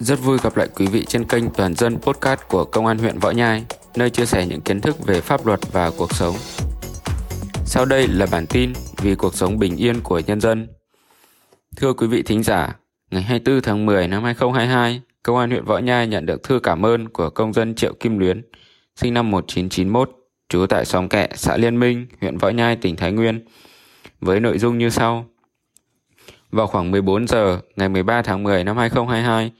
Rất vui gặp lại quý vị trên kênh Toàn dân Podcast của Công an huyện Võ Nhai, nơi chia sẻ những kiến thức về pháp luật và cuộc sống. Sau đây là bản tin vì cuộc sống bình yên của nhân dân. Thưa quý vị thính giả, ngày 24 tháng 10 năm 2022, Công an huyện Võ Nhai nhận được thư cảm ơn của công dân Triệu Kim Luyến, sinh năm 1991, trú tại xóm Kẹ, xã Liên Minh, huyện Võ Nhai, tỉnh Thái Nguyên, với nội dung như sau. Vào khoảng 14 giờ ngày 13 tháng 10 năm 2022,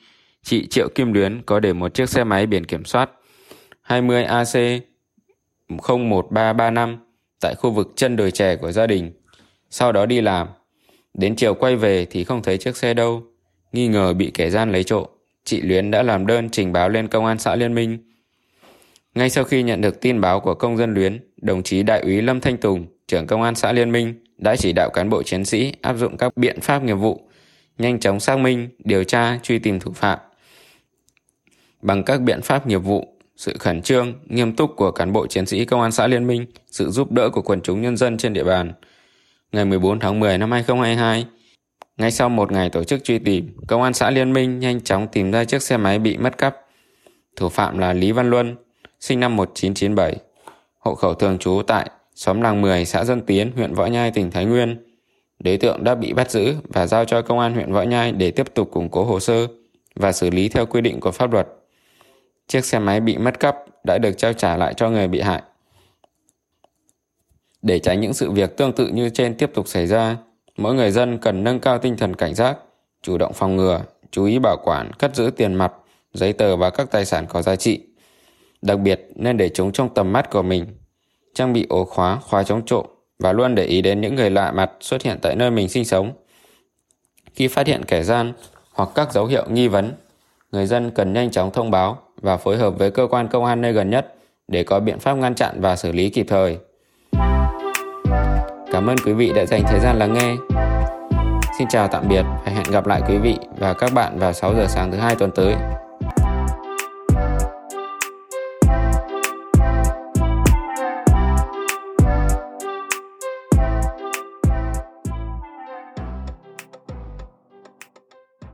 chị Triệu Kim Luyến có để một chiếc xe máy biển kiểm soát 20 AC 01335 tại khu vực chân đồi chè của gia đình. Sau đó đi làm. Đến chiều quay về thì không thấy chiếc xe đâu. Nghi ngờ bị kẻ gian lấy trộm. Chị Luyến đã làm đơn trình báo lên công an xã Liên Minh. Ngay sau khi nhận được tin báo của công dân Luyến, đồng chí Đại úy Lâm Thanh Tùng, trưởng công an xã Liên Minh, đã chỉ đạo cán bộ chiến sĩ áp dụng các biện pháp nghiệp vụ, nhanh chóng xác minh, điều tra, truy tìm thủ phạm. Bằng các biện pháp nghiệp vụ, sự khẩn trương, nghiêm túc của cán bộ chiến sĩ công an xã Liên Minh, sự giúp đỡ của quần chúng nhân dân trên địa bàn. Ngày 14 tháng 10 năm 2022, ngay sau một ngày tổ chức truy tìm, công an xã Liên Minh nhanh chóng tìm ra chiếc xe máy bị mất cắp. Thủ phạm là Lý Văn Luân, sinh năm 1997, hộ khẩu thường trú tại xóm làng 10, xã Dân Tiến, huyện Võ Nhai, tỉnh Thái Nguyên. Đối tượng đã bị bắt giữ và giao cho công an huyện Võ Nhai để tiếp tục củng cố hồ sơ và xử lý theo quy định của pháp luật. Chiếc xe máy bị mất cắp đã được trao trả lại cho người bị hại. Để tránh những sự việc tương tự như trên tiếp tục xảy ra, mỗi người dân cần nâng cao tinh thần cảnh giác, chủ động phòng ngừa, chú ý bảo quản, cất giữ tiền mặt, giấy tờ và các tài sản có giá trị. Đặc biệt nên để chúng trong tầm mắt của mình trang bị ổ khóa, khóa chống trộm và luôn để ý đến những người lạ mặt xuất hiện tại nơi mình sinh sống. Khi phát hiện kẻ gian hoặc các dấu hiệu nghi vấn, người dân cần nhanh chóng thông báo và phối hợp với cơ quan công an nơi gần nhất để có biện pháp ngăn chặn và xử lý kịp thời. Cảm ơn quý vị đã dành thời gian lắng nghe. Xin chào tạm biệt và hẹn gặp lại quý vị và các bạn vào 6 giờ sáng thứ hai tuần tới.